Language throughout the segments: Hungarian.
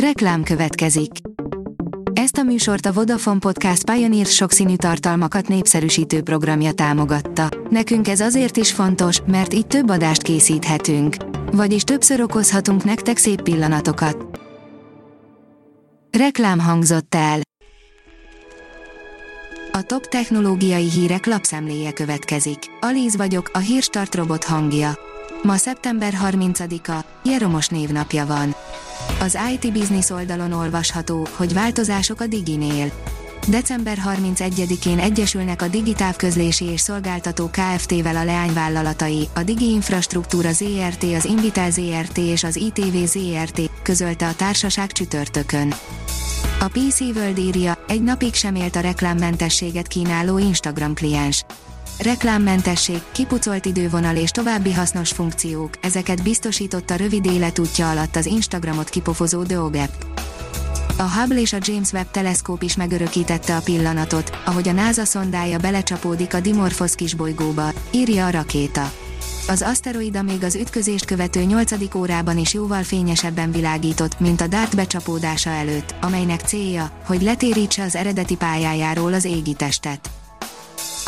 Reklám következik. Ezt a műsort a Vodafone Podcast Pioneer sokszínű tartalmakat népszerűsítő programja támogatta. Nekünk ez azért is fontos, mert így több adást készíthetünk. Vagyis többször okozhatunk nektek szép pillanatokat. Reklám hangzott el. A top technológiai hírek lapszemléje következik. Alíz vagyok, a hírstart robot hangja. Ma szeptember 30-a, Jeromos névnapja van. Az IT Business oldalon olvasható, hogy változások a Diginél. December 31-én egyesülnek a Digitávközlési és Szolgáltató Kft-vel a leányvállalatai, a Digi Infrastruktúra ZRT, az Invitel ZRT és az ITV ZRT, közölte a társaság csütörtökön. A PC World írja, egy napig sem élt a reklámmentességet kínáló Instagram kliens. Reklámmentesség, kipucolt idővonal és további hasznos funkciók, ezeket biztosította rövid életútja alatt az Instagramot kipofozó App. A Hubble és a James Webb teleszkóp is megörökítette a pillanatot, ahogy a NASA szondája belecsapódik a Dimorphos kisbolygóba, írja a rakéta. Az aszteroida még az ütközést követő 8. órában is jóval fényesebben világított, mint a DART becsapódása előtt, amelynek célja, hogy letérítse az eredeti pályájáról az égi testet.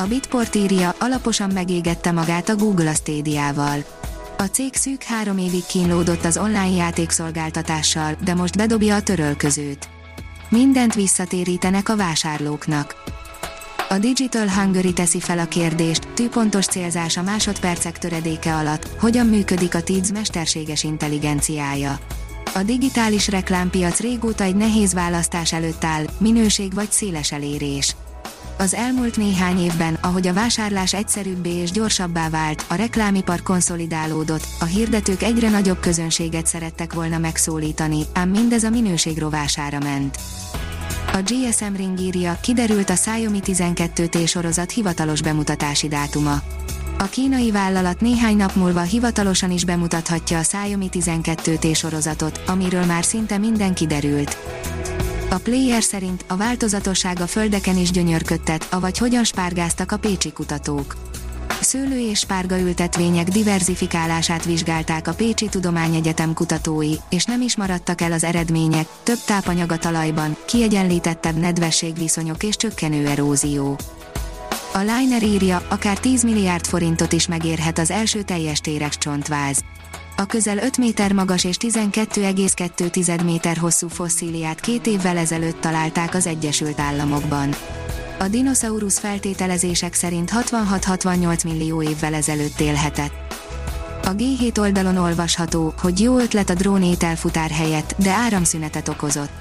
A Bitport írja, alaposan megégette magát a Google a Stadia-val. A cég szűk három évig kínlódott az online játékszolgáltatással, de most bedobja a törölközőt. Mindent visszatérítenek a vásárlóknak. A Digital Hungary teszi fel a kérdést, tűpontos célzás a másodpercek töredéke alatt, hogyan működik a TIDS mesterséges intelligenciája. A digitális reklámpiac régóta egy nehéz választás előtt áll, minőség vagy széles elérés. Az elmúlt néhány évben, ahogy a vásárlás egyszerűbbé és gyorsabbá vált, a reklámipar konszolidálódott, a hirdetők egyre nagyobb közönséget szerettek volna megszólítani, ám mindez a minőség rovására ment. A GSM Ring írja, kiderült a Xiaomi 12T sorozat hivatalos bemutatási dátuma. A kínai vállalat néhány nap múlva hivatalosan is bemutathatja a Xiaomi 12T sorozatot, amiről már szinte minden kiderült. A player szerint a változatosság a földeken is gyönyörködtet, avagy hogyan spárgáztak a pécsi kutatók. Szőlő és spárga ültetvények diverzifikálását vizsgálták a Pécsi Tudományegyetem kutatói, és nem is maradtak el az eredmények, több tápanyag a talajban, kiegyenlítettebb nedvességviszonyok és csökkenő erózió. A Liner írja, akár 10 milliárd forintot is megérhet az első teljes térex csontváz. A közel 5 méter magas és 12,2 méter hosszú fosszíliát két évvel ezelőtt találták az Egyesült Államokban. A dinoszaurusz feltételezések szerint 66-68 millió évvel ezelőtt élhetett. A G7 oldalon olvasható, hogy jó ötlet a drón ételfutár helyett, de áramszünetet okozott.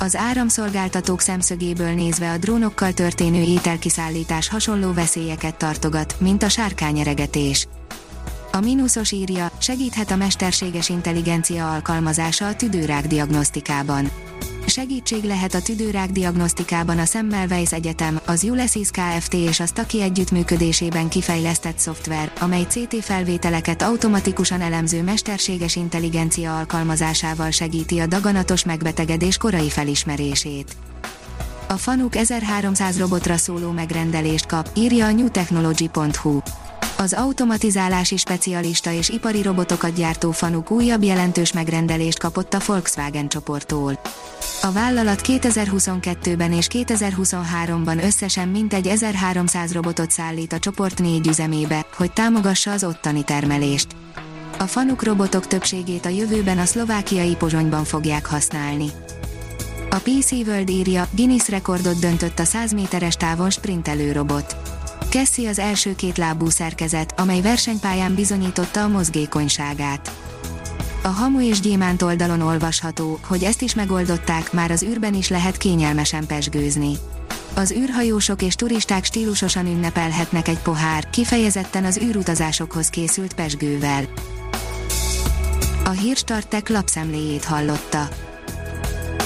Az áramszolgáltatók szemszögéből nézve a drónokkal történő ételkiszállítás hasonló veszélyeket tartogat, mint a sárkányeregetés. A mínuszos írja, segíthet a mesterséges intelligencia alkalmazása a tüdőrák diagnosztikában. Segítség lehet a tüdőrák diagnosztikában a Semmelweis Egyetem, az Ulysses Kft. és a Staki együttműködésében kifejlesztett szoftver, amely CT felvételeket automatikusan elemző mesterséges intelligencia alkalmazásával segíti a daganatos megbetegedés korai felismerését. A Fanuk 1300 robotra szóló megrendelést kap, írja a newtechnology.hu. Az automatizálási specialista és ipari robotokat gyártó Fanuk újabb jelentős megrendelést kapott a Volkswagen csoporttól. A vállalat 2022-ben és 2023-ban összesen mintegy 1300 robotot szállít a csoport négy üzemébe, hogy támogassa az ottani termelést. A Fanuk robotok többségét a jövőben a szlovákiai Pozsonyban fogják használni. A PC World írja, Guinness rekordot döntött a 100 méteres távon sprintelő robot. Cassie az első két lábú szerkezet, amely versenypályán bizonyította a mozgékonyságát. A Hamu és Gyémánt oldalon olvasható, hogy ezt is megoldották, már az űrben is lehet kényelmesen pesgőzni. Az űrhajósok és turisták stílusosan ünnepelhetnek egy pohár, kifejezetten az űrutazásokhoz készült pesgővel. A Hírstartek lapszemléjét hallotta.